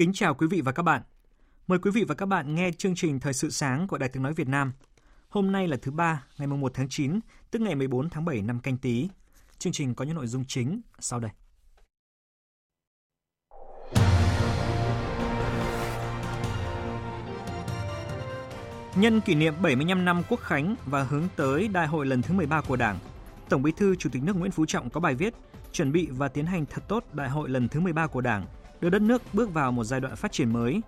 Kính chào quý vị và các bạn. Mời quý vị và các bạn nghe chương trình Thời sự sáng của Đài Tiếng Nói Việt Nam. Hôm nay là thứ ba, ngày 1 tháng 9, tức ngày 14 tháng 7 năm canh tí. Chương trình có những nội dung chính sau đây. Nhân kỷ niệm 75 năm Quốc khánh và hướng tới Đại hội lần thứ 13 của Đảng, Tổng Bí thư Chủ tịch nước Nguyễn Phú Trọng có bài viết chuẩn bị và tiến hành thật tốt Đại hội lần thứ 13 của Đảng – đưa đất nước bước vào một giai đoạn phát triển mới.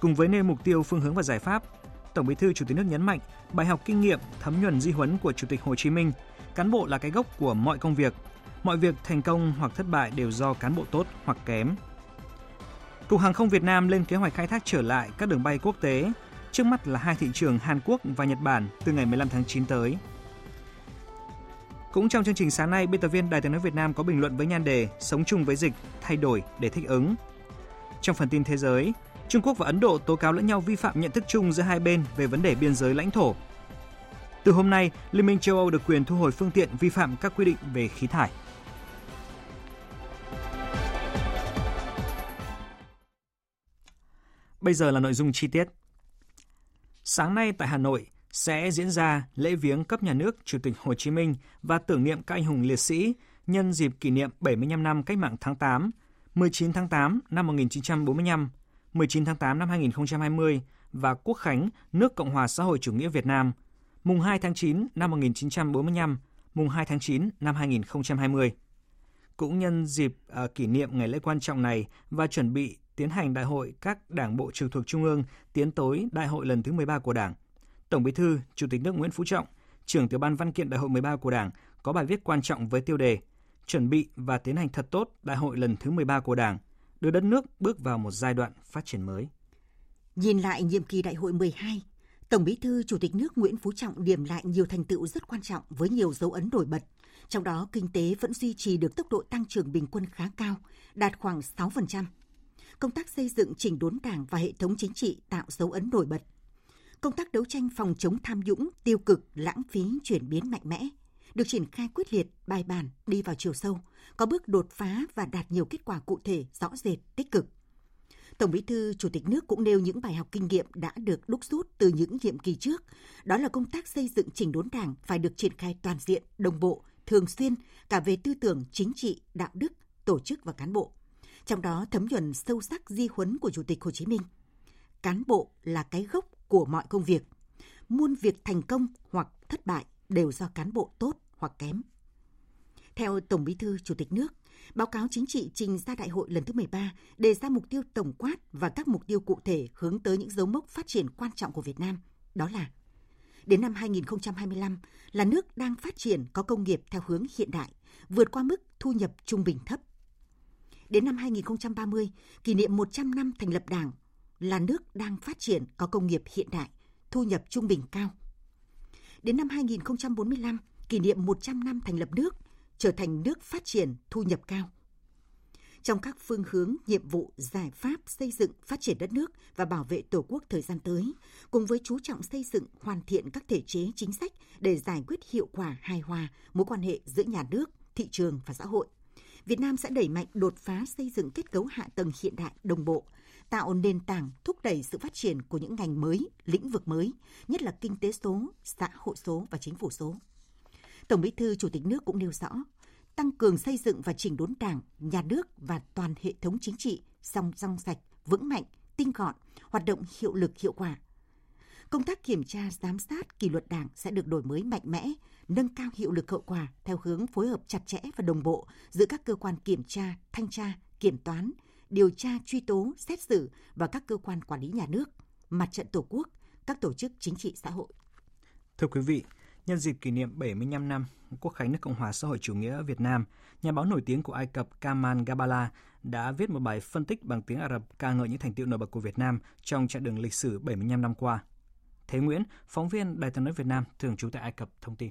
Cùng với nêu mục tiêu, phương hướng và giải pháp, Tổng Bí thư Chủ tịch nước nhấn mạnh bài học kinh nghiệm thấm nhuần di huấn của Chủ tịch Hồ Chí Minh, cán bộ là cái gốc của mọi công việc. Mọi việc thành công hoặc thất bại đều do cán bộ tốt hoặc kém. Cục Hàng không Việt Nam lên kế hoạch khai thác trở lại các đường bay quốc tế, trước mắt là hai thị trường Hàn Quốc và Nhật Bản từ ngày 15 tháng 9 tới. Cũng trong chương trình sáng nay, biên tập viên Đài tiếng nói Việt Nam có bình luận với nhan đề Sống chung với dịch, thay đổi để thích ứng. Trong phần tin thế giới, Trung Quốc và Ấn Độ tố cáo lẫn nhau vi phạm nhận thức chung giữa hai bên về vấn đề biên giới lãnh thổ. Từ hôm nay, Liên minh châu Âu được quyền thu hồi phương tiện vi phạm các quy định về khí thải. Bây giờ là nội dung chi tiết. Sáng nay tại Hà Nội, sẽ diễn ra lễ viếng cấp nhà nước Chủ tịch Hồ Chí Minh và tưởng niệm các anh hùng liệt sĩ nhân dịp kỷ niệm 75 năm Cách mạng tháng 8, 19 tháng 8 năm 1945, 19 tháng 8 năm 2020 và Quốc khánh nước Cộng hòa xã hội chủ nghĩa Việt Nam, mùng 2 tháng 9 năm 1945, mùng 2 tháng 9 năm 2020. Cũng nhân dịp uh, kỷ niệm ngày lễ quan trọng này và chuẩn bị tiến hành đại hội các đảng bộ trực thuộc Trung ương tiến tới đại hội lần thứ 13 của Đảng, Tổng Bí thư, Chủ tịch nước Nguyễn Phú Trọng, trưởng tiểu ban văn kiện Đại hội 13 của Đảng có bài viết quan trọng với tiêu đề Chuẩn bị và tiến hành thật tốt Đại hội lần thứ 13 của Đảng, đưa đất nước bước vào một giai đoạn phát triển mới. Nhìn lại nhiệm kỳ Đại hội 12, Tổng Bí thư Chủ tịch nước Nguyễn Phú Trọng điểm lại nhiều thành tựu rất quan trọng với nhiều dấu ấn nổi bật. Trong đó, kinh tế vẫn duy trì được tốc độ tăng trưởng bình quân khá cao, đạt khoảng 6%. Công tác xây dựng chỉnh đốn đảng và hệ thống chính trị tạo dấu ấn nổi bật công tác đấu tranh phòng chống tham nhũng, tiêu cực, lãng phí chuyển biến mạnh mẽ, được triển khai quyết liệt, bài bản, đi vào chiều sâu, có bước đột phá và đạt nhiều kết quả cụ thể, rõ rệt, tích cực. Tổng Bí thư Chủ tịch nước cũng nêu những bài học kinh nghiệm đã được đúc rút từ những nhiệm kỳ trước, đó là công tác xây dựng chỉnh đốn Đảng phải được triển khai toàn diện, đồng bộ, thường xuyên cả về tư tưởng, chính trị, đạo đức, tổ chức và cán bộ. Trong đó thấm nhuần sâu sắc di huấn của Chủ tịch Hồ Chí Minh. Cán bộ là cái gốc của mọi công việc. Muôn việc thành công hoặc thất bại đều do cán bộ tốt hoặc kém. Theo Tổng Bí thư Chủ tịch nước, báo cáo chính trị trình ra đại hội lần thứ 13 đề ra mục tiêu tổng quát và các mục tiêu cụ thể hướng tới những dấu mốc phát triển quan trọng của Việt Nam, đó là Đến năm 2025 là nước đang phát triển có công nghiệp theo hướng hiện đại, vượt qua mức thu nhập trung bình thấp. Đến năm 2030, kỷ niệm 100 năm thành lập Đảng là nước đang phát triển có công nghiệp hiện đại, thu nhập trung bình cao. Đến năm 2045, kỷ niệm 100 năm thành lập nước, trở thành nước phát triển thu nhập cao. Trong các phương hướng, nhiệm vụ, giải pháp xây dựng, phát triển đất nước và bảo vệ Tổ quốc thời gian tới, cùng với chú trọng xây dựng, hoàn thiện các thể chế chính sách để giải quyết hiệu quả hài hòa mối quan hệ giữa nhà nước, thị trường và xã hội. Việt Nam sẽ đẩy mạnh đột phá xây dựng kết cấu hạ tầng hiện đại đồng bộ, tạo nền tảng thúc đẩy sự phát triển của những ngành mới, lĩnh vực mới, nhất là kinh tế số, xã hội số và chính phủ số. Tổng Bí thư Chủ tịch nước cũng nêu rõ, tăng cường xây dựng và chỉnh đốn Đảng, nhà nước và toàn hệ thống chính trị song song sạch, vững mạnh, tinh gọn, hoạt động hiệu lực hiệu quả. Công tác kiểm tra, giám sát, kỷ luật đảng sẽ được đổi mới mạnh mẽ, nâng cao hiệu lực hậu quả theo hướng phối hợp chặt chẽ và đồng bộ giữa các cơ quan kiểm tra, thanh tra, kiểm toán, điều tra, truy tố, xét xử và các cơ quan quản lý nhà nước, mặt trận Tổ quốc, các tổ chức chính trị xã hội. Thưa quý vị, nhân dịp kỷ niệm 75 năm Quốc khánh nước Cộng hòa xã hội chủ nghĩa Việt Nam, nhà báo nổi tiếng của Ai Cập Kamal Gabala đã viết một bài phân tích bằng tiếng Ả Rập ca ngợi những thành tựu nổi bật của Việt Nam trong chặng đường lịch sử 75 năm qua. Thế Nguyễn, phóng viên Đài tiếng nói Việt Nam thường trú tại Ai Cập thông tin.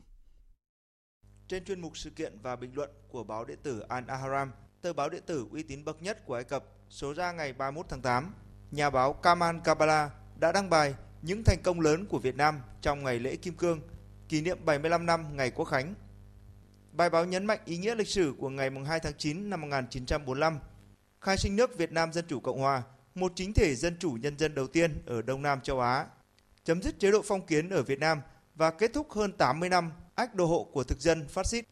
Trên chuyên mục sự kiện và bình luận của báo điện tử Al Ahram, tờ báo điện tử uy tín bậc nhất của Ai Cập, số ra ngày 31 tháng 8, nhà báo Kamal Kabala đã đăng bài những thành công lớn của Việt Nam trong ngày lễ Kim Cương, kỷ niệm 75 năm ngày Quốc khánh. Bài báo nhấn mạnh ý nghĩa lịch sử của ngày 2 tháng 9 năm 1945, khai sinh nước Việt Nam Dân Chủ Cộng Hòa, một chính thể dân chủ nhân dân đầu tiên ở Đông Nam châu Á, chấm dứt chế độ phong kiến ở Việt Nam và kết thúc hơn 80 năm ách đô hộ của thực dân phát xít.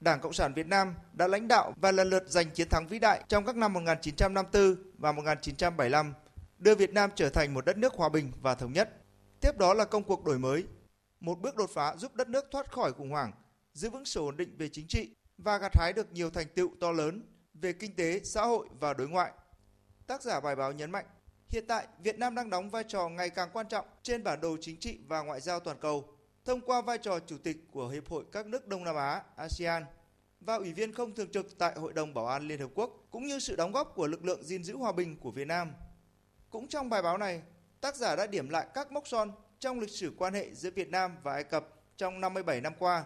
Đảng Cộng sản Việt Nam đã lãnh đạo và lần lượt giành chiến thắng vĩ đại trong các năm 1954 và 1975, đưa Việt Nam trở thành một đất nước hòa bình và thống nhất. Tiếp đó là công cuộc đổi mới, một bước đột phá giúp đất nước thoát khỏi khủng hoảng, giữ vững sự ổn định về chính trị và gặt hái được nhiều thành tựu to lớn về kinh tế, xã hội và đối ngoại. Tác giả bài báo nhấn mạnh, hiện tại Việt Nam đang đóng vai trò ngày càng quan trọng trên bản đồ chính trị và ngoại giao toàn cầu thông qua vai trò chủ tịch của Hiệp hội các nước Đông Nam Á ASEAN và ủy viên không thường trực tại Hội đồng Bảo an Liên Hợp Quốc cũng như sự đóng góp của lực lượng gìn giữ hòa bình của Việt Nam. Cũng trong bài báo này, tác giả đã điểm lại các mốc son trong lịch sử quan hệ giữa Việt Nam và Ai Cập trong 57 năm qua,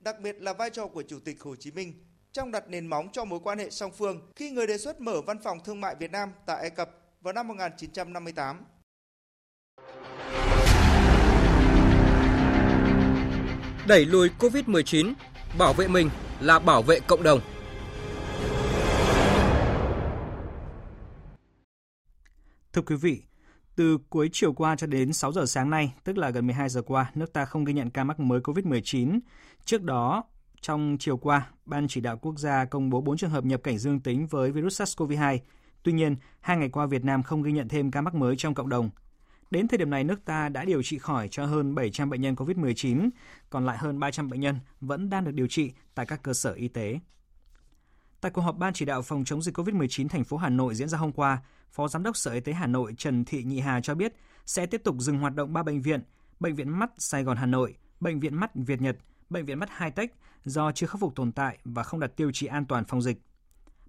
đặc biệt là vai trò của Chủ tịch Hồ Chí Minh trong đặt nền móng cho mối quan hệ song phương khi người đề xuất mở văn phòng thương mại Việt Nam tại Ai Cập vào năm 1958. Đẩy lùi Covid-19, bảo vệ mình là bảo vệ cộng đồng. Thưa quý vị, từ cuối chiều qua cho đến 6 giờ sáng nay, tức là gần 12 giờ qua, nước ta không ghi nhận ca mắc mới COVID-19. Trước đó, trong chiều qua, Ban chỉ đạo quốc gia công bố 4 trường hợp nhập cảnh dương tính với virus SARS-CoV-2. Tuy nhiên, hai ngày qua Việt Nam không ghi nhận thêm ca mắc mới trong cộng đồng. Đến thời điểm này, nước ta đã điều trị khỏi cho hơn 700 bệnh nhân COVID-19, còn lại hơn 300 bệnh nhân vẫn đang được điều trị tại các cơ sở y tế. Tại cuộc họp Ban chỉ đạo phòng chống dịch COVID-19 thành phố Hà Nội diễn ra hôm qua, Phó Giám đốc Sở Y tế Hà Nội Trần Thị Nhị Hà cho biết sẽ tiếp tục dừng hoạt động 3 bệnh viện, Bệnh viện Mắt Sài Gòn Hà Nội, Bệnh viện Mắt Việt Nhật, Bệnh viện Mắt Hai Tech do chưa khắc phục tồn tại và không đạt tiêu chí an toàn phòng dịch.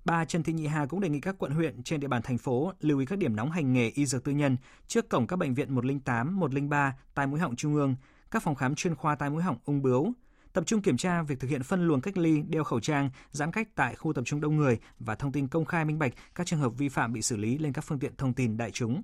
Bà Trần Thị Nhị Hà cũng đề nghị các quận huyện trên địa bàn thành phố lưu ý các điểm nóng hành nghề y dược tư nhân trước cổng các bệnh viện 108, 103, tai mũi họng trung ương, các phòng khám chuyên khoa tai mũi họng ung bướu, tập trung kiểm tra việc thực hiện phân luồng cách ly, đeo khẩu trang, giãn cách tại khu tập trung đông người và thông tin công khai minh bạch các trường hợp vi phạm bị xử lý lên các phương tiện thông tin đại chúng.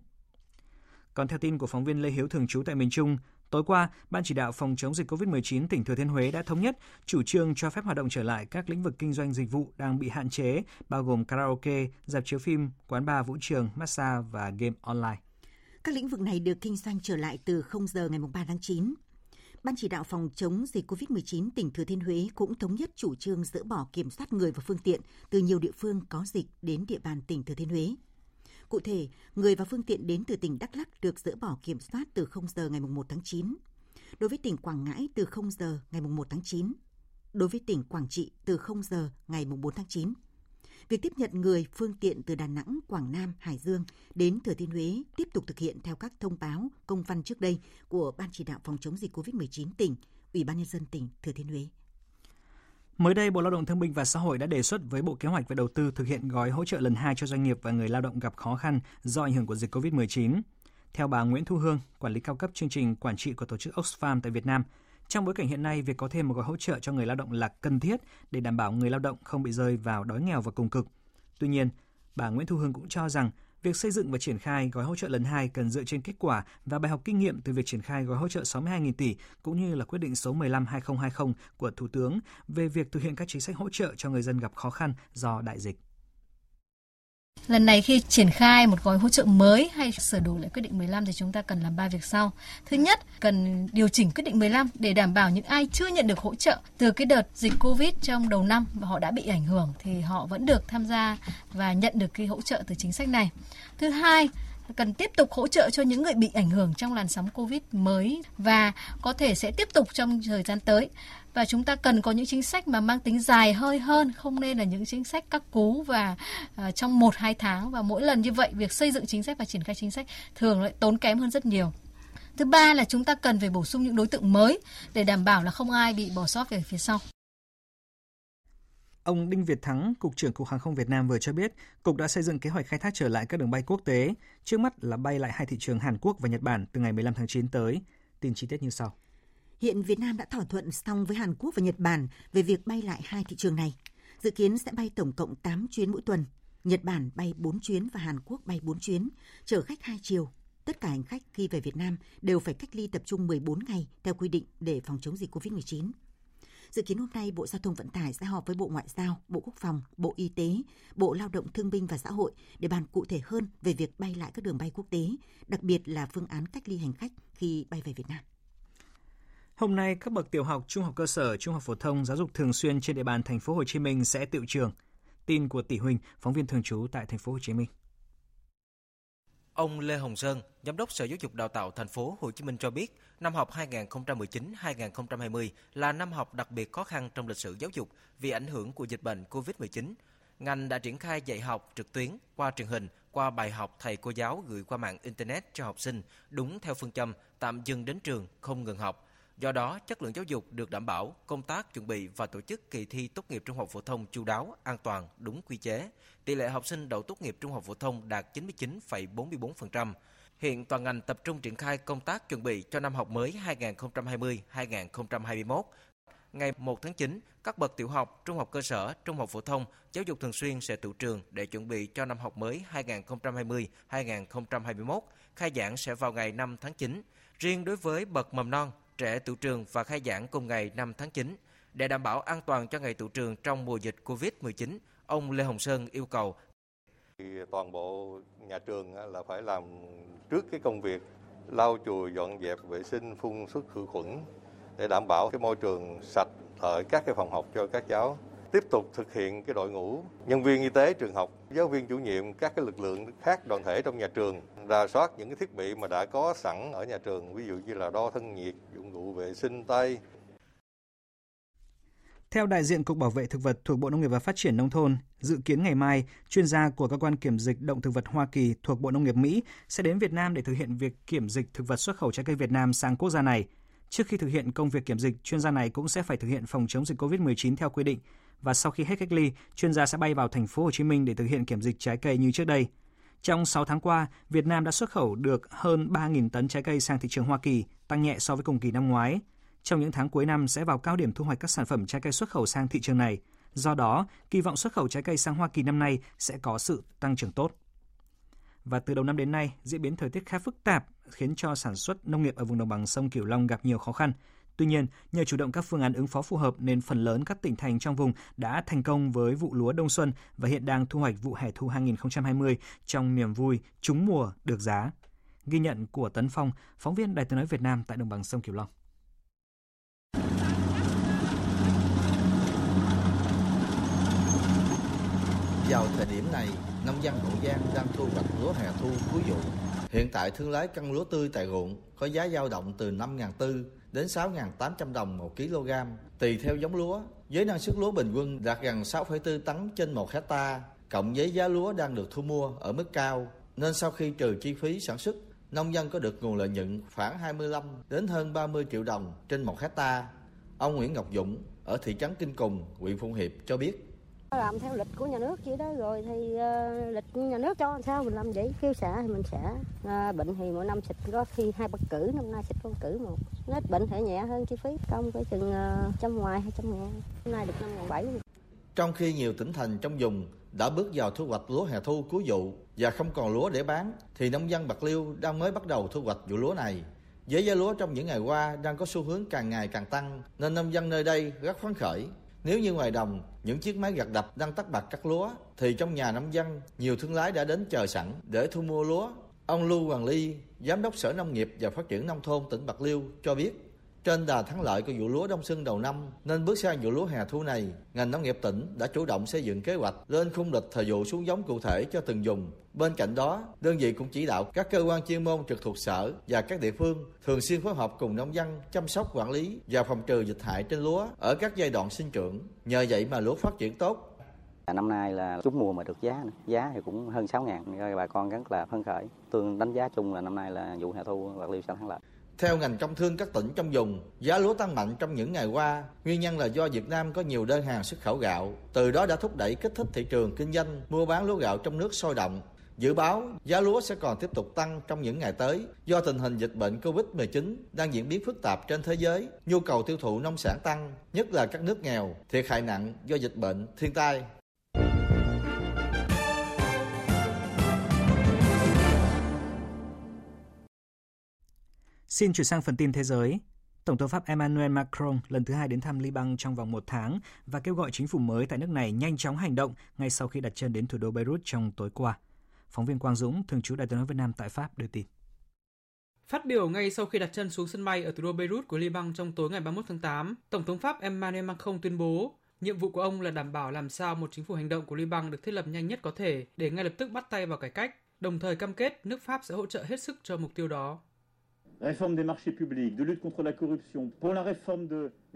Còn theo tin của phóng viên Lê Hiếu thường trú tại miền Trung, Tối qua, Ban chỉ đạo phòng chống dịch COVID-19 tỉnh Thừa Thiên Huế đã thống nhất chủ trương cho phép hoạt động trở lại các lĩnh vực kinh doanh dịch vụ đang bị hạn chế, bao gồm karaoke, dạp chiếu phim, quán bar vũ trường, massage và game online. Các lĩnh vực này được kinh doanh trở lại từ 0 giờ ngày 3 tháng 9. Ban chỉ đạo phòng chống dịch COVID-19 tỉnh Thừa Thiên Huế cũng thống nhất chủ trương dỡ bỏ kiểm soát người và phương tiện từ nhiều địa phương có dịch đến địa bàn tỉnh Thừa Thiên Huế. Cụ thể, người và phương tiện đến từ tỉnh Đắk Lắk được dỡ bỏ kiểm soát từ 0 giờ ngày 1 tháng 9. Đối với tỉnh Quảng Ngãi từ 0 giờ ngày 1 tháng 9. Đối với tỉnh Quảng Trị từ 0 giờ ngày 4 tháng 9. Việc tiếp nhận người, phương tiện từ Đà Nẵng, Quảng Nam, Hải Dương đến Thừa Thiên Huế tiếp tục thực hiện theo các thông báo, công văn trước đây của Ban chỉ đạo phòng chống dịch COVID-19 tỉnh, Ủy ban nhân dân tỉnh Thừa Thiên Huế. Mới đây, Bộ Lao động Thương binh và Xã hội đã đề xuất với Bộ Kế hoạch và Đầu tư thực hiện gói hỗ trợ lần 2 cho doanh nghiệp và người lao động gặp khó khăn do ảnh hưởng của dịch COVID-19. Theo bà Nguyễn Thu Hương, quản lý cao cấp chương trình quản trị của tổ chức Oxfam tại Việt Nam, trong bối cảnh hiện nay, việc có thêm một gói hỗ trợ cho người lao động là cần thiết để đảm bảo người lao động không bị rơi vào đói nghèo và cùng cực. Tuy nhiên, bà Nguyễn Thu Hương cũng cho rằng việc xây dựng và triển khai gói hỗ trợ lần 2 cần dựa trên kết quả và bài học kinh nghiệm từ việc triển khai gói hỗ trợ 62.000 tỷ, cũng như là quyết định số 15/2020 của Thủ tướng về việc thực hiện các chính sách hỗ trợ cho người dân gặp khó khăn do đại dịch. Lần này khi triển khai một gói hỗ trợ mới hay sửa đổi lại quyết định 15 thì chúng ta cần làm ba việc sau. Thứ nhất, cần điều chỉnh quyết định 15 để đảm bảo những ai chưa nhận được hỗ trợ từ cái đợt dịch Covid trong đầu năm và họ đã bị ảnh hưởng thì họ vẫn được tham gia và nhận được cái hỗ trợ từ chính sách này. Thứ hai, cần tiếp tục hỗ trợ cho những người bị ảnh hưởng trong làn sóng Covid mới và có thể sẽ tiếp tục trong thời gian tới. Và chúng ta cần có những chính sách mà mang tính dài hơi hơn không nên là những chính sách các cú và uh, trong một hai tháng. Và mỗi lần như vậy việc xây dựng chính sách và triển khai chính sách thường lại tốn kém hơn rất nhiều. Thứ ba là chúng ta cần phải bổ sung những đối tượng mới để đảm bảo là không ai bị bỏ sót về phía sau. Ông Đinh Việt Thắng, Cục trưởng Cục Hàng không Việt Nam vừa cho biết, Cục đã xây dựng kế hoạch khai thác trở lại các đường bay quốc tế, trước mắt là bay lại hai thị trường Hàn Quốc và Nhật Bản từ ngày 15 tháng 9 tới. Tin chi tiết như sau. Hiện Việt Nam đã thỏa thuận xong với Hàn Quốc và Nhật Bản về việc bay lại hai thị trường này. Dự kiến sẽ bay tổng cộng 8 chuyến mỗi tuần. Nhật Bản bay 4 chuyến và Hàn Quốc bay 4 chuyến, chở khách hai chiều. Tất cả hành khách khi về Việt Nam đều phải cách ly tập trung 14 ngày theo quy định để phòng chống dịch COVID-19. Dự kiến hôm nay Bộ Giao thông Vận tải sẽ họp với Bộ Ngoại giao, Bộ Quốc phòng, Bộ Y tế, Bộ Lao động Thương binh và Xã hội để bàn cụ thể hơn về việc bay lại các đường bay quốc tế, đặc biệt là phương án cách ly hành khách khi bay về Việt Nam. Hôm nay, các bậc tiểu học, trung học cơ sở, trung học phổ thông, giáo dục thường xuyên trên địa bàn thành phố Hồ Chí Minh sẽ tự trường. Tin của Tỷ Huỳnh, phóng viên thường trú tại thành phố Hồ Chí Minh. Ông Lê Hồng Sơn, Giám đốc Sở Giáo dục Đào tạo thành phố Hồ Chí Minh cho biết, năm học 2019-2020 là năm học đặc biệt khó khăn trong lịch sử giáo dục vì ảnh hưởng của dịch bệnh COVID-19. Ngành đã triển khai dạy học trực tuyến qua truyền hình, qua bài học thầy cô giáo gửi qua mạng Internet cho học sinh, đúng theo phương châm tạm dừng đến trường, không ngừng học. Do đó, chất lượng giáo dục được đảm bảo, công tác chuẩn bị và tổ chức kỳ thi tốt nghiệp trung học phổ thông chu đáo, an toàn, đúng quy chế. Tỷ lệ học sinh đậu tốt nghiệp trung học phổ thông đạt 99,44%. Hiện toàn ngành tập trung triển khai công tác chuẩn bị cho năm học mới 2020-2021. Ngày 1 tháng 9, các bậc tiểu học, trung học cơ sở, trung học phổ thông, giáo dục thường xuyên sẽ tự trường để chuẩn bị cho năm học mới 2020-2021. Khai giảng sẽ vào ngày 5 tháng 9. Riêng đối với bậc mầm non, trẻ tự trường và khai giảng cùng ngày 5 tháng 9. Để đảm bảo an toàn cho ngày tự trường trong mùa dịch COVID-19, ông Lê Hồng Sơn yêu cầu toàn bộ nhà trường là phải làm trước cái công việc lau chùi dọn dẹp vệ sinh phun xuất khử khuẩn để đảm bảo cái môi trường sạch ở các cái phòng học cho các cháu tiếp tục thực hiện cái đội ngũ nhân viên y tế trường học, giáo viên chủ nhiệm, các cái lực lượng khác đoàn thể trong nhà trường rà soát những cái thiết bị mà đã có sẵn ở nhà trường, ví dụ như là đo thân nhiệt, dụng cụ vệ sinh tay. Theo đại diện Cục Bảo vệ Thực vật thuộc Bộ Nông nghiệp và Phát triển Nông thôn, dự kiến ngày mai, chuyên gia của cơ quan kiểm dịch động thực vật Hoa Kỳ thuộc Bộ Nông nghiệp Mỹ sẽ đến Việt Nam để thực hiện việc kiểm dịch thực vật xuất khẩu trái cây Việt Nam sang quốc gia này. Trước khi thực hiện công việc kiểm dịch, chuyên gia này cũng sẽ phải thực hiện phòng chống dịch COVID-19 theo quy định và sau khi hết cách ly, chuyên gia sẽ bay vào thành phố Hồ Chí Minh để thực hiện kiểm dịch trái cây như trước đây. Trong 6 tháng qua, Việt Nam đã xuất khẩu được hơn 3.000 tấn trái cây sang thị trường Hoa Kỳ, tăng nhẹ so với cùng kỳ năm ngoái. Trong những tháng cuối năm sẽ vào cao điểm thu hoạch các sản phẩm trái cây xuất khẩu sang thị trường này. Do đó, kỳ vọng xuất khẩu trái cây sang Hoa Kỳ năm nay sẽ có sự tăng trưởng tốt. Và từ đầu năm đến nay, diễn biến thời tiết khá phức tạp khiến cho sản xuất nông nghiệp ở vùng đồng bằng sông Cửu Long gặp nhiều khó khăn. Tuy nhiên, nhờ chủ động các phương án ứng phó phù hợp nên phần lớn các tỉnh thành trong vùng đã thành công với vụ lúa đông xuân và hiện đang thu hoạch vụ hè thu 2020 trong niềm vui trúng mùa được giá. Ghi nhận của Tấn Phong, phóng viên Đài tiếng nói Việt Nam tại đồng bằng sông kiều Long. Vào thời điểm này, nông dân Hậu Giang đang thu hoạch lúa hè thu cuối vụ. Hiện tại thương lái cân lúa tươi tại ruộng có giá dao động từ 5.400 đến 6.800 đồng một kg, tùy theo giống lúa. Với năng suất lúa bình quân đạt gần 6,4 tấn trên 1 hecta, cộng với giá lúa đang được thu mua ở mức cao, nên sau khi trừ chi phí sản xuất, nông dân có được nguồn lợi nhuận khoảng 25 đến hơn 30 triệu đồng trên 1 hecta. Ông Nguyễn Ngọc Dũng ở thị trấn Kinh Cùng, huyện Phụng Hiệp cho biết làm theo lịch của nhà nước vậy đó. Rồi thì uh, lịch nhà nước cho làm sao? Mình làm vậy kêu xả thì mình xả. Uh, bệnh thì mỗi năm xịt có khi hai bất cử năm nay xịt con cử một. Nó bệnh thể nhẹ hơn chi phí công phải chừng uh, trăm ngoài hai trăm ngàn. Hôm nay được năm ngàn bảy trong khi nhiều tỉnh thành trong vùng đã bước vào thu hoạch lúa hè thu cuối vụ và không còn lúa để bán thì nông dân Bạc Liêu đang mới bắt đầu thu hoạch vụ lúa này. Với giá lúa trong những ngày qua đang có xu hướng càng ngày càng tăng nên nông dân nơi đây rất phấn khởi. Nếu như ngoài đồng, những chiếc máy gặt đập đang tắt bạc cắt lúa, thì trong nhà nông dân, nhiều thương lái đã đến chờ sẵn để thu mua lúa. Ông Lưu Hoàng Ly, Giám đốc Sở Nông nghiệp và Phát triển Nông thôn tỉnh Bạc Liêu cho biết, trên đà thắng lợi của vụ lúa đông xuân đầu năm nên bước sang vụ lúa hè thu này, ngành nông nghiệp tỉnh đã chủ động xây dựng kế hoạch lên khung lịch thời vụ xuống giống cụ thể cho từng vùng. Bên cạnh đó, đơn vị cũng chỉ đạo các cơ quan chuyên môn trực thuộc sở và các địa phương thường xuyên phối hợp cùng nông dân chăm sóc quản lý và phòng trừ dịch hại trên lúa ở các giai đoạn sinh trưởng. Nhờ vậy mà lúa phát triển tốt, à, Năm nay là trúng mùa mà được giá, giá thì cũng hơn 6 ngàn, bà con rất là phấn khởi. Tương đánh giá chung là năm nay là vụ hè thu Bạc Liêu sẽ thắng lợi. Theo ngành công thương các tỉnh trong vùng, giá lúa tăng mạnh trong những ngày qua. Nguyên nhân là do Việt Nam có nhiều đơn hàng xuất khẩu gạo, từ đó đã thúc đẩy kích thích thị trường kinh doanh, mua bán lúa gạo trong nước sôi động. Dự báo giá lúa sẽ còn tiếp tục tăng trong những ngày tới do tình hình dịch bệnh Covid-19 đang diễn biến phức tạp trên thế giới, nhu cầu tiêu thụ nông sản tăng, nhất là các nước nghèo, thiệt hại nặng do dịch bệnh, thiên tai. Xin chuyển sang phần tin thế giới. Tổng thống Pháp Emmanuel Macron lần thứ hai đến thăm Liban trong vòng một tháng và kêu gọi chính phủ mới tại nước này nhanh chóng hành động ngay sau khi đặt chân đến thủ đô Beirut trong tối qua. Phóng viên Quang Dũng, thường trú Đại tiếng nói Việt Nam tại Pháp đưa tin. Phát biểu ngay sau khi đặt chân xuống sân bay ở thủ đô Beirut của Liban trong tối ngày 31 tháng 8, Tổng thống Pháp Emmanuel Macron tuyên bố nhiệm vụ của ông là đảm bảo làm sao một chính phủ hành động của Liban được thiết lập nhanh nhất có thể để ngay lập tức bắt tay vào cải cách, đồng thời cam kết nước Pháp sẽ hỗ trợ hết sức cho mục tiêu đó.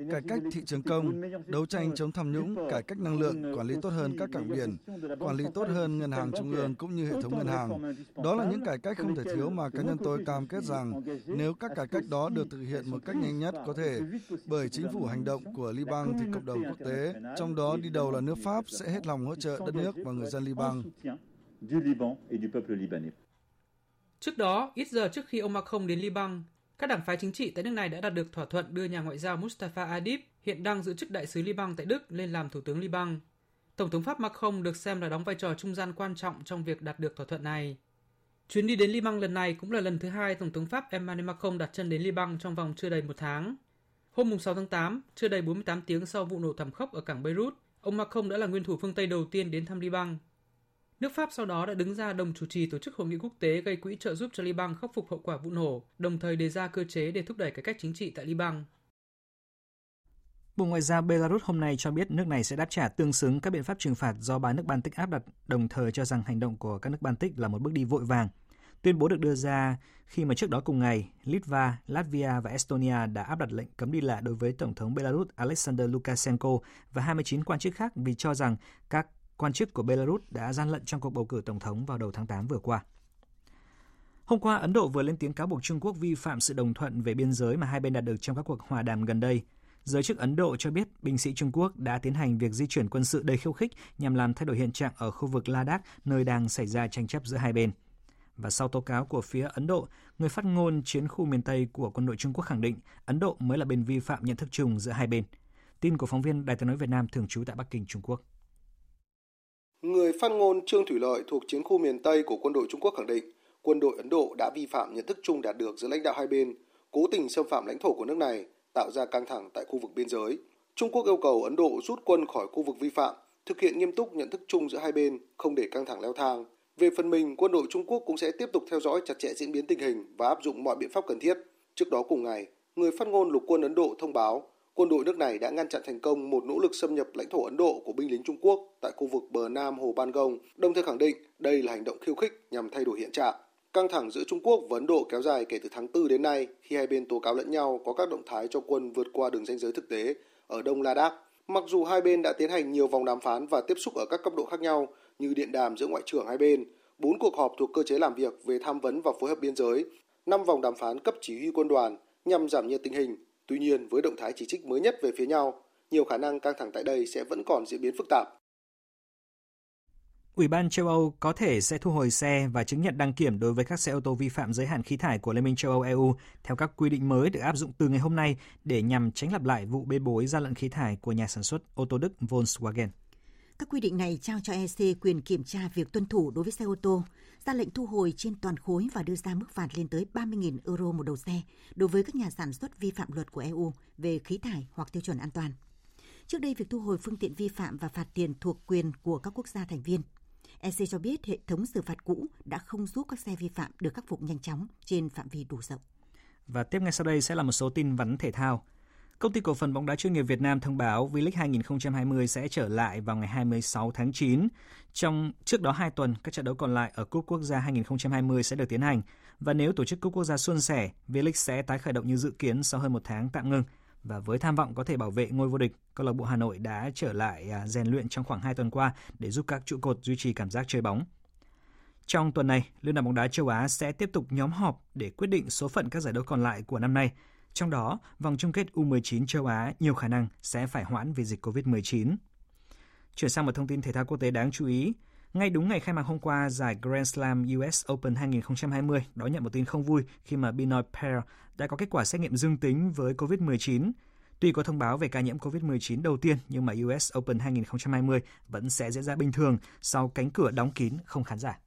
Cải cách thị trường công, đấu tranh chống tham nhũng, cải cách năng lượng, quản lý tốt hơn các cảng biển, quản lý tốt hơn ngân hàng trung ương cũng như hệ thống ngân hàng. Đó là những cải cách không thể thiếu mà cá nhân tôi cam kết rằng nếu các cải cách đó được thực hiện một cách nhanh nhất có thể, bởi chính phủ hành động của Liban thì cộng đồng quốc tế, trong đó đi đầu là nước Pháp sẽ hết lòng hỗ trợ đất nước và người dân Liban. Trước đó, ít giờ trước khi ông Macron đến Liban, các đảng phái chính trị tại nước này đã đạt được thỏa thuận đưa nhà ngoại giao Mustafa Adib, hiện đang giữ chức đại sứ Liban tại Đức, lên làm thủ tướng Liban. Tổng thống Pháp Macron được xem là đóng vai trò trung gian quan trọng trong việc đạt được thỏa thuận này. Chuyến đi đến Liban lần này cũng là lần thứ hai Tổng thống Pháp Emmanuel Macron đặt chân đến Liban trong vòng chưa đầy một tháng. Hôm 6 tháng 8, chưa đầy 48 tiếng sau vụ nổ thảm khốc ở cảng Beirut, ông Macron đã là nguyên thủ phương Tây đầu tiên đến thăm Liban. Nước Pháp sau đó đã đứng ra đồng chủ trì tổ chức hội nghị quốc tế gây quỹ trợ giúp cho Liban khắc phục hậu quả vụ nổ, đồng thời đề ra cơ chế để thúc đẩy cải cách chính trị tại Liban. Bộ Ngoại giao Belarus hôm nay cho biết nước này sẽ đáp trả tương xứng các biện pháp trừng phạt do ba nước Baltic áp đặt, đồng thời cho rằng hành động của các nước Baltic là một bước đi vội vàng. Tuyên bố được đưa ra khi mà trước đó cùng ngày, Litva, Latvia và Estonia đã áp đặt lệnh cấm đi lại đối với Tổng thống Belarus Alexander Lukashenko và 29 quan chức khác vì cho rằng các quan chức của Belarus đã gian lận trong cuộc bầu cử tổng thống vào đầu tháng 8 vừa qua. Hôm qua, Ấn Độ vừa lên tiếng cáo buộc Trung Quốc vi phạm sự đồng thuận về biên giới mà hai bên đạt được trong các cuộc hòa đàm gần đây. Giới chức Ấn Độ cho biết binh sĩ Trung Quốc đã tiến hành việc di chuyển quân sự đầy khiêu khích nhằm làm thay đổi hiện trạng ở khu vực Ladakh, nơi đang xảy ra tranh chấp giữa hai bên. Và sau tố cáo của phía Ấn Độ, người phát ngôn chiến khu miền Tây của quân đội Trung Quốc khẳng định Ấn Độ mới là bên vi phạm nhận thức chung giữa hai bên. Tin của phóng viên Đài tiếng nói Việt Nam thường trú tại Bắc Kinh, Trung Quốc. Người phát ngôn Trương Thủy Lợi thuộc chiến khu miền Tây của quân đội Trung Quốc khẳng định quân đội Ấn Độ đã vi phạm nhận thức chung đạt được giữa lãnh đạo hai bên, cố tình xâm phạm lãnh thổ của nước này, tạo ra căng thẳng tại khu vực biên giới. Trung Quốc yêu cầu Ấn Độ rút quân khỏi khu vực vi phạm, thực hiện nghiêm túc nhận thức chung giữa hai bên, không để căng thẳng leo thang. Về phần mình, quân đội Trung Quốc cũng sẽ tiếp tục theo dõi chặt chẽ diễn biến tình hình và áp dụng mọi biện pháp cần thiết. Trước đó cùng ngày, người phát ngôn lục quân Ấn Độ thông báo quân đội nước này đã ngăn chặn thành công một nỗ lực xâm nhập lãnh thổ Ấn Độ của binh lính Trung Quốc tại khu vực bờ Nam Hồ Ban Gông, đồng thời khẳng định đây là hành động khiêu khích nhằm thay đổi hiện trạng. Căng thẳng giữa Trung Quốc và Ấn Độ kéo dài kể từ tháng 4 đến nay khi hai bên tố cáo lẫn nhau có các động thái cho quân vượt qua đường ranh giới thực tế ở Đông Ladakh. Mặc dù hai bên đã tiến hành nhiều vòng đàm phán và tiếp xúc ở các cấp độ khác nhau như điện đàm giữa ngoại trưởng hai bên, bốn cuộc họp thuộc cơ chế làm việc về tham vấn và phối hợp biên giới, năm vòng đàm phán cấp chỉ huy quân đoàn nhằm giảm nhiệt tình hình Tuy nhiên, với động thái chỉ trích mới nhất về phía nhau, nhiều khả năng căng thẳng tại đây sẽ vẫn còn diễn biến phức tạp. Ủy ban châu Âu có thể sẽ thu hồi xe và chứng nhận đăng kiểm đối với các xe ô tô vi phạm giới hạn khí thải của Liên minh châu Âu EU theo các quy định mới được áp dụng từ ngày hôm nay để nhằm tránh lặp lại vụ bê bối gian lận khí thải của nhà sản xuất ô tô Đức Volkswagen. Các quy định này trao cho EC quyền kiểm tra việc tuân thủ đối với xe ô tô, ra lệnh thu hồi trên toàn khối và đưa ra mức phạt lên tới 30.000 euro một đầu xe đối với các nhà sản xuất vi phạm luật của EU về khí thải hoặc tiêu chuẩn an toàn. Trước đây, việc thu hồi phương tiện vi phạm và phạt tiền thuộc quyền của các quốc gia thành viên. EC cho biết hệ thống xử phạt cũ đã không giúp các xe vi phạm được khắc phục nhanh chóng trên phạm vi đủ rộng. Và tiếp ngay sau đây sẽ là một số tin vắn thể thao. Công ty cổ phần bóng đá chuyên nghiệp Việt Nam thông báo V-League 2020 sẽ trở lại vào ngày 26 tháng 9. Trong trước đó 2 tuần, các trận đấu còn lại ở Cúp Quốc gia 2020 sẽ được tiến hành. Và nếu tổ chức Cúp Quốc gia suôn sẻ, V-League sẽ tái khởi động như dự kiến sau hơn một tháng tạm ngưng. Và với tham vọng có thể bảo vệ ngôi vô địch, câu lạc bộ Hà Nội đã trở lại à, rèn luyện trong khoảng 2 tuần qua để giúp các trụ cột duy trì cảm giác chơi bóng. Trong tuần này, Liên đoàn bóng đá châu Á sẽ tiếp tục nhóm họp để quyết định số phận các giải đấu còn lại của năm nay. Trong đó, vòng chung kết U19 châu Á nhiều khả năng sẽ phải hoãn vì dịch COVID-19. Chuyển sang một thông tin thể thao quốc tế đáng chú ý. Ngay đúng ngày khai mạc hôm qua, giải Grand Slam US Open 2020 đón nhận một tin không vui khi mà Benoit Paire đã có kết quả xét nghiệm dương tính với COVID-19. Tuy có thông báo về ca nhiễm COVID-19 đầu tiên, nhưng mà US Open 2020 vẫn sẽ diễn ra bình thường sau cánh cửa đóng kín không khán giả.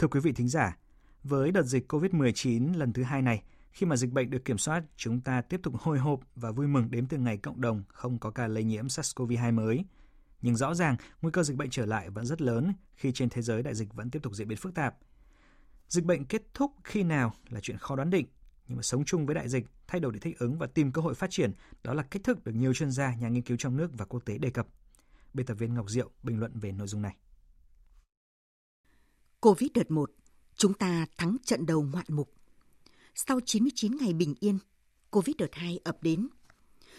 Thưa quý vị thính giả, với đợt dịch COVID-19 lần thứ hai này, khi mà dịch bệnh được kiểm soát, chúng ta tiếp tục hồi hộp và vui mừng đếm từ ngày cộng đồng không có ca lây nhiễm SARS-CoV-2 mới. Nhưng rõ ràng, nguy cơ dịch bệnh trở lại vẫn rất lớn khi trên thế giới đại dịch vẫn tiếp tục diễn biến phức tạp. Dịch bệnh kết thúc khi nào là chuyện khó đoán định, nhưng mà sống chung với đại dịch, thay đổi để thích ứng và tìm cơ hội phát triển, đó là cách thức được nhiều chuyên gia, nhà nghiên cứu trong nước và quốc tế đề cập. Biên tập viên Ngọc Diệu bình luận về nội dung này. Covid đợt 1, chúng ta thắng trận đầu ngoạn mục. Sau 99 ngày bình yên, Covid đợt 2 ập đến.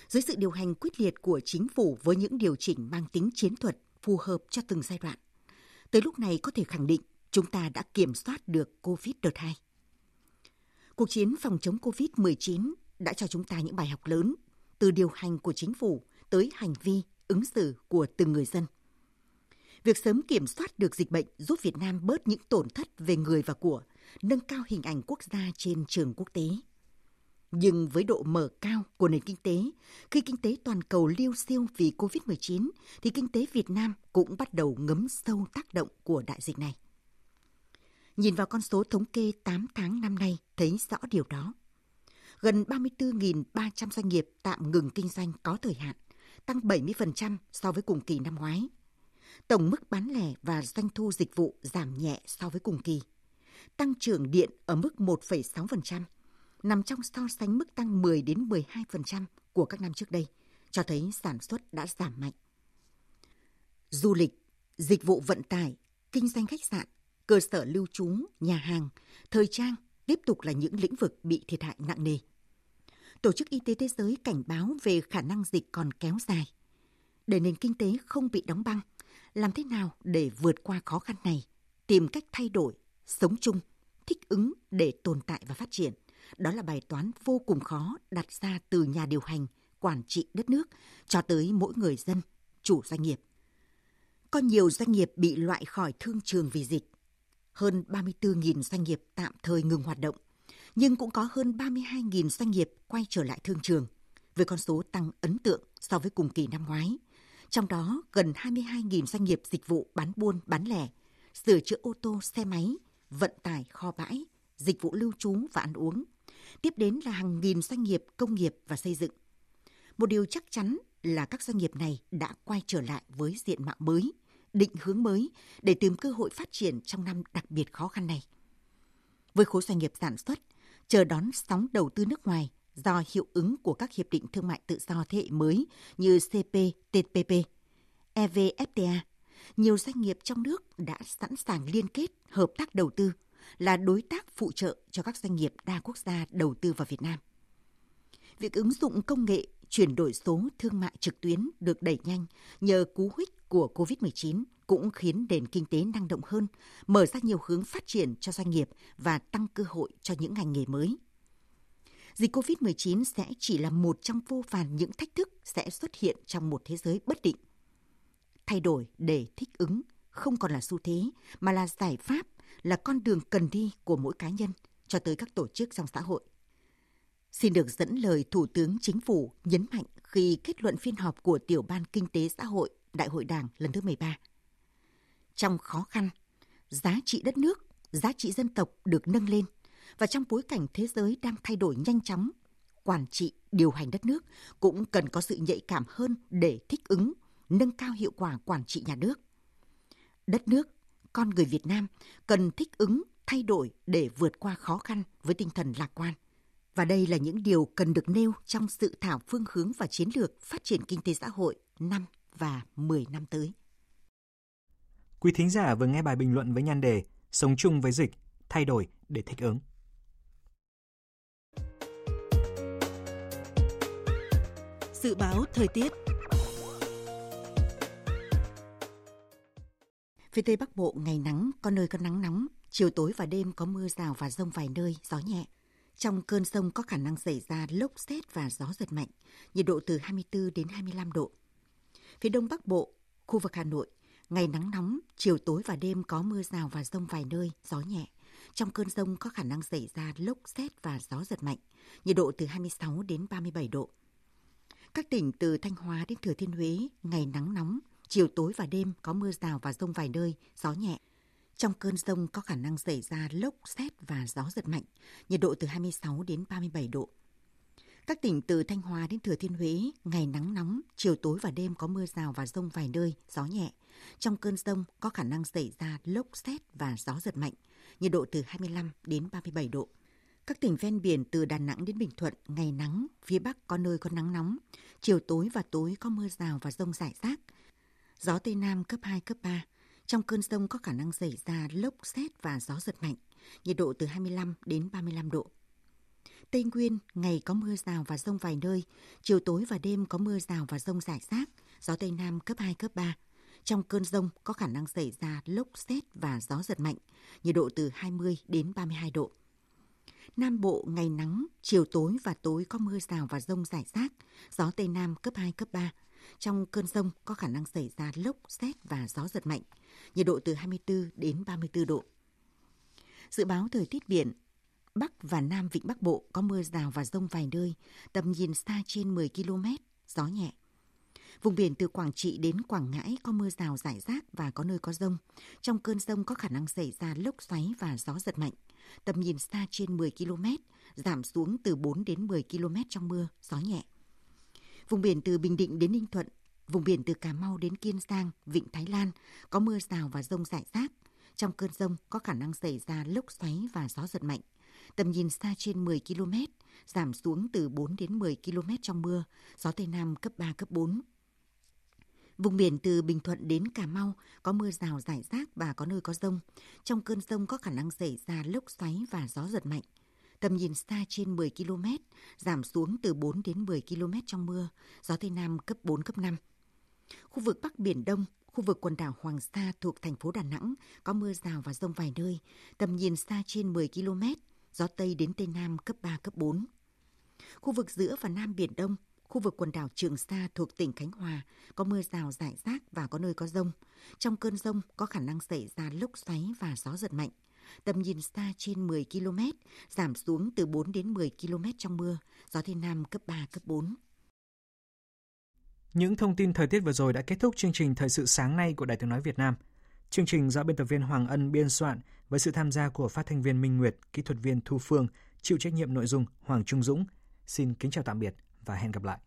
Dưới sự điều hành quyết liệt của chính phủ với những điều chỉnh mang tính chiến thuật phù hợp cho từng giai đoạn, tới lúc này có thể khẳng định chúng ta đã kiểm soát được Covid đợt 2. Cuộc chiến phòng chống Covid-19 đã cho chúng ta những bài học lớn từ điều hành của chính phủ tới hành vi, ứng xử của từng người dân – Việc sớm kiểm soát được dịch bệnh giúp Việt Nam bớt những tổn thất về người và của, nâng cao hình ảnh quốc gia trên trường quốc tế. Nhưng với độ mở cao của nền kinh tế, khi kinh tế toàn cầu liêu siêu vì COVID-19, thì kinh tế Việt Nam cũng bắt đầu ngấm sâu tác động của đại dịch này. Nhìn vào con số thống kê 8 tháng năm nay thấy rõ điều đó. Gần 34.300 doanh nghiệp tạm ngừng kinh doanh có thời hạn, tăng 70% so với cùng kỳ năm ngoái – tổng mức bán lẻ và doanh thu dịch vụ giảm nhẹ so với cùng kỳ. Tăng trưởng điện ở mức 1,6%, nằm trong so sánh mức tăng 10 đến 12% của các năm trước đây, cho thấy sản xuất đã giảm mạnh. Du lịch, dịch vụ vận tải, kinh doanh khách sạn, cơ sở lưu trú, nhà hàng, thời trang tiếp tục là những lĩnh vực bị thiệt hại nặng nề. Tổ chức Y tế Thế giới cảnh báo về khả năng dịch còn kéo dài. Để nền kinh tế không bị đóng băng, làm thế nào để vượt qua khó khăn này, tìm cách thay đổi, sống chung, thích ứng để tồn tại và phát triển. Đó là bài toán vô cùng khó đặt ra từ nhà điều hành, quản trị đất nước cho tới mỗi người dân, chủ doanh nghiệp. Có nhiều doanh nghiệp bị loại khỏi thương trường vì dịch. Hơn 34.000 doanh nghiệp tạm thời ngừng hoạt động, nhưng cũng có hơn 32.000 doanh nghiệp quay trở lại thương trường, với con số tăng ấn tượng so với cùng kỳ năm ngoái – trong đó gần 22.000 doanh nghiệp dịch vụ bán buôn, bán lẻ, sửa chữa ô tô, xe máy, vận tải, kho bãi, dịch vụ lưu trú và ăn uống. Tiếp đến là hàng nghìn doanh nghiệp công nghiệp và xây dựng. Một điều chắc chắn là các doanh nghiệp này đã quay trở lại với diện mạo mới, định hướng mới để tìm cơ hội phát triển trong năm đặc biệt khó khăn này. Với khối doanh nghiệp sản xuất, chờ đón sóng đầu tư nước ngoài do hiệu ứng của các hiệp định thương mại tự do thế hệ mới như CPTPP, e EVFTA, nhiều doanh nghiệp trong nước đã sẵn sàng liên kết hợp tác đầu tư là đối tác phụ trợ cho các doanh nghiệp đa quốc gia đầu tư vào Việt Nam. Việc ứng dụng công nghệ chuyển đổi số thương mại trực tuyến được đẩy nhanh nhờ cú hích của COVID-19 cũng khiến nền kinh tế năng động hơn, mở ra nhiều hướng phát triển cho doanh nghiệp và tăng cơ hội cho những ngành nghề mới dịch COVID-19 sẽ chỉ là một trong vô vàn những thách thức sẽ xuất hiện trong một thế giới bất định. Thay đổi để thích ứng không còn là xu thế mà là giải pháp, là con đường cần đi của mỗi cá nhân cho tới các tổ chức trong xã hội. Xin được dẫn lời Thủ tướng Chính phủ nhấn mạnh khi kết luận phiên họp của Tiểu ban Kinh tế Xã hội Đại hội Đảng lần thứ 13. Trong khó khăn, giá trị đất nước, giá trị dân tộc được nâng lên – và trong bối cảnh thế giới đang thay đổi nhanh chóng, quản trị, điều hành đất nước cũng cần có sự nhạy cảm hơn để thích ứng nâng cao hiệu quả quản trị nhà nước. Đất nước, con người Việt Nam cần thích ứng, thay đổi để vượt qua khó khăn với tinh thần lạc quan. Và đây là những điều cần được nêu trong sự thảo phương hướng và chiến lược phát triển kinh tế xã hội năm và 10 năm tới. Quý thính giả vừa nghe bài bình luận với nhan đề Sống chung với dịch, thay đổi để thích ứng. Dự báo thời tiết Phía Tây Bắc Bộ ngày nắng, có nơi có nắng nóng, chiều tối và đêm có mưa rào và rông vài nơi, gió nhẹ. Trong cơn rông có khả năng xảy ra lốc xét và gió giật mạnh, nhiệt độ từ 24 đến 25 độ. Phía Đông Bắc Bộ, khu vực Hà Nội, ngày nắng nóng, chiều tối và đêm có mưa rào và rông vài nơi, gió nhẹ. Trong cơn rông có khả năng xảy ra lốc xét và gió giật mạnh, nhiệt độ từ 26 đến 37 độ. Các tỉnh từ Thanh Hóa đến Thừa Thiên Huế, ngày nắng nóng, chiều tối và đêm có mưa rào và rông vài nơi, gió nhẹ. Trong cơn rông có khả năng xảy ra lốc, xét và gió giật mạnh, nhiệt độ từ 26 đến 37 độ. Các tỉnh từ Thanh Hóa đến Thừa Thiên Huế, ngày nắng nóng, chiều tối và đêm có mưa rào và rông vài nơi, gió nhẹ. Trong cơn rông có khả năng xảy ra lốc xét và gió giật mạnh, nhiệt độ từ 25 đến 37 độ. Các tỉnh ven biển từ Đà Nẵng đến Bình Thuận, ngày nắng, phía Bắc có nơi có nắng nóng, chiều tối và tối có mưa rào và rông rải rác. Gió Tây Nam cấp 2, cấp 3. Trong cơn rông có khả năng xảy ra lốc xét và gió giật mạnh, nhiệt độ từ 25 đến 35 độ. Tây Nguyên, ngày có mưa rào và rông vài nơi, chiều tối và đêm có mưa rào và rông rải rác, gió Tây Nam cấp 2, cấp 3. Trong cơn rông có khả năng xảy ra lốc xét và gió giật mạnh, nhiệt độ từ 20 đến 32 độ. Nam Bộ ngày nắng, chiều tối và tối có mưa rào và rông rải rác, gió Tây Nam cấp 2, cấp 3. Trong cơn rông có khả năng xảy ra lốc, xét và gió giật mạnh, nhiệt độ từ 24 đến 34 độ. Dự báo thời tiết biển, Bắc và Nam Vịnh Bắc Bộ có mưa rào và rông vài nơi, tầm nhìn xa trên 10 km, gió nhẹ. Vùng biển từ Quảng Trị đến Quảng Ngãi có mưa rào rải rác và có nơi có rông. Trong cơn rông có khả năng xảy ra lốc xoáy và gió giật mạnh. Tầm nhìn xa trên 10 km, giảm xuống từ 4 đến 10 km trong mưa, gió nhẹ. Vùng biển từ Bình Định đến Ninh Thuận, vùng biển từ Cà Mau đến Kiên Giang, Vịnh Thái Lan có mưa rào và rông rải rác. Trong cơn rông có khả năng xảy ra lốc xoáy và gió giật mạnh. Tầm nhìn xa trên 10 km, giảm xuống từ 4 đến 10 km trong mưa, gió Tây Nam cấp 3, cấp 4. Vùng biển từ Bình Thuận đến Cà Mau có mưa rào rải rác và có nơi có rông. Trong cơn rông có khả năng xảy ra lốc xoáy và gió giật mạnh. Tầm nhìn xa trên 10 km, giảm xuống từ 4 đến 10 km trong mưa, gió Tây Nam cấp 4, cấp 5. Khu vực Bắc Biển Đông, khu vực quần đảo Hoàng Sa thuộc thành phố Đà Nẵng có mưa rào và rông vài nơi, tầm nhìn xa trên 10 km, gió Tây đến Tây Nam cấp 3, cấp 4. Khu vực giữa và Nam Biển Đông, khu vực quần đảo Trường Sa thuộc tỉnh Khánh Hòa có mưa rào rải rác và có nơi có rông. Trong cơn rông có khả năng xảy ra lốc xoáy và gió giật mạnh. Tầm nhìn xa trên 10 km, giảm xuống từ 4 đến 10 km trong mưa, gió Tây Nam cấp 3, cấp 4. Những thông tin thời tiết vừa rồi đã kết thúc chương trình Thời sự sáng nay của Đài tiếng nói Việt Nam. Chương trình do biên tập viên Hoàng Ân biên soạn với sự tham gia của phát thanh viên Minh Nguyệt, kỹ thuật viên Thu Phương, chịu trách nhiệm nội dung Hoàng Trung Dũng. Xin kính chào tạm biệt và hẹn gặp lại.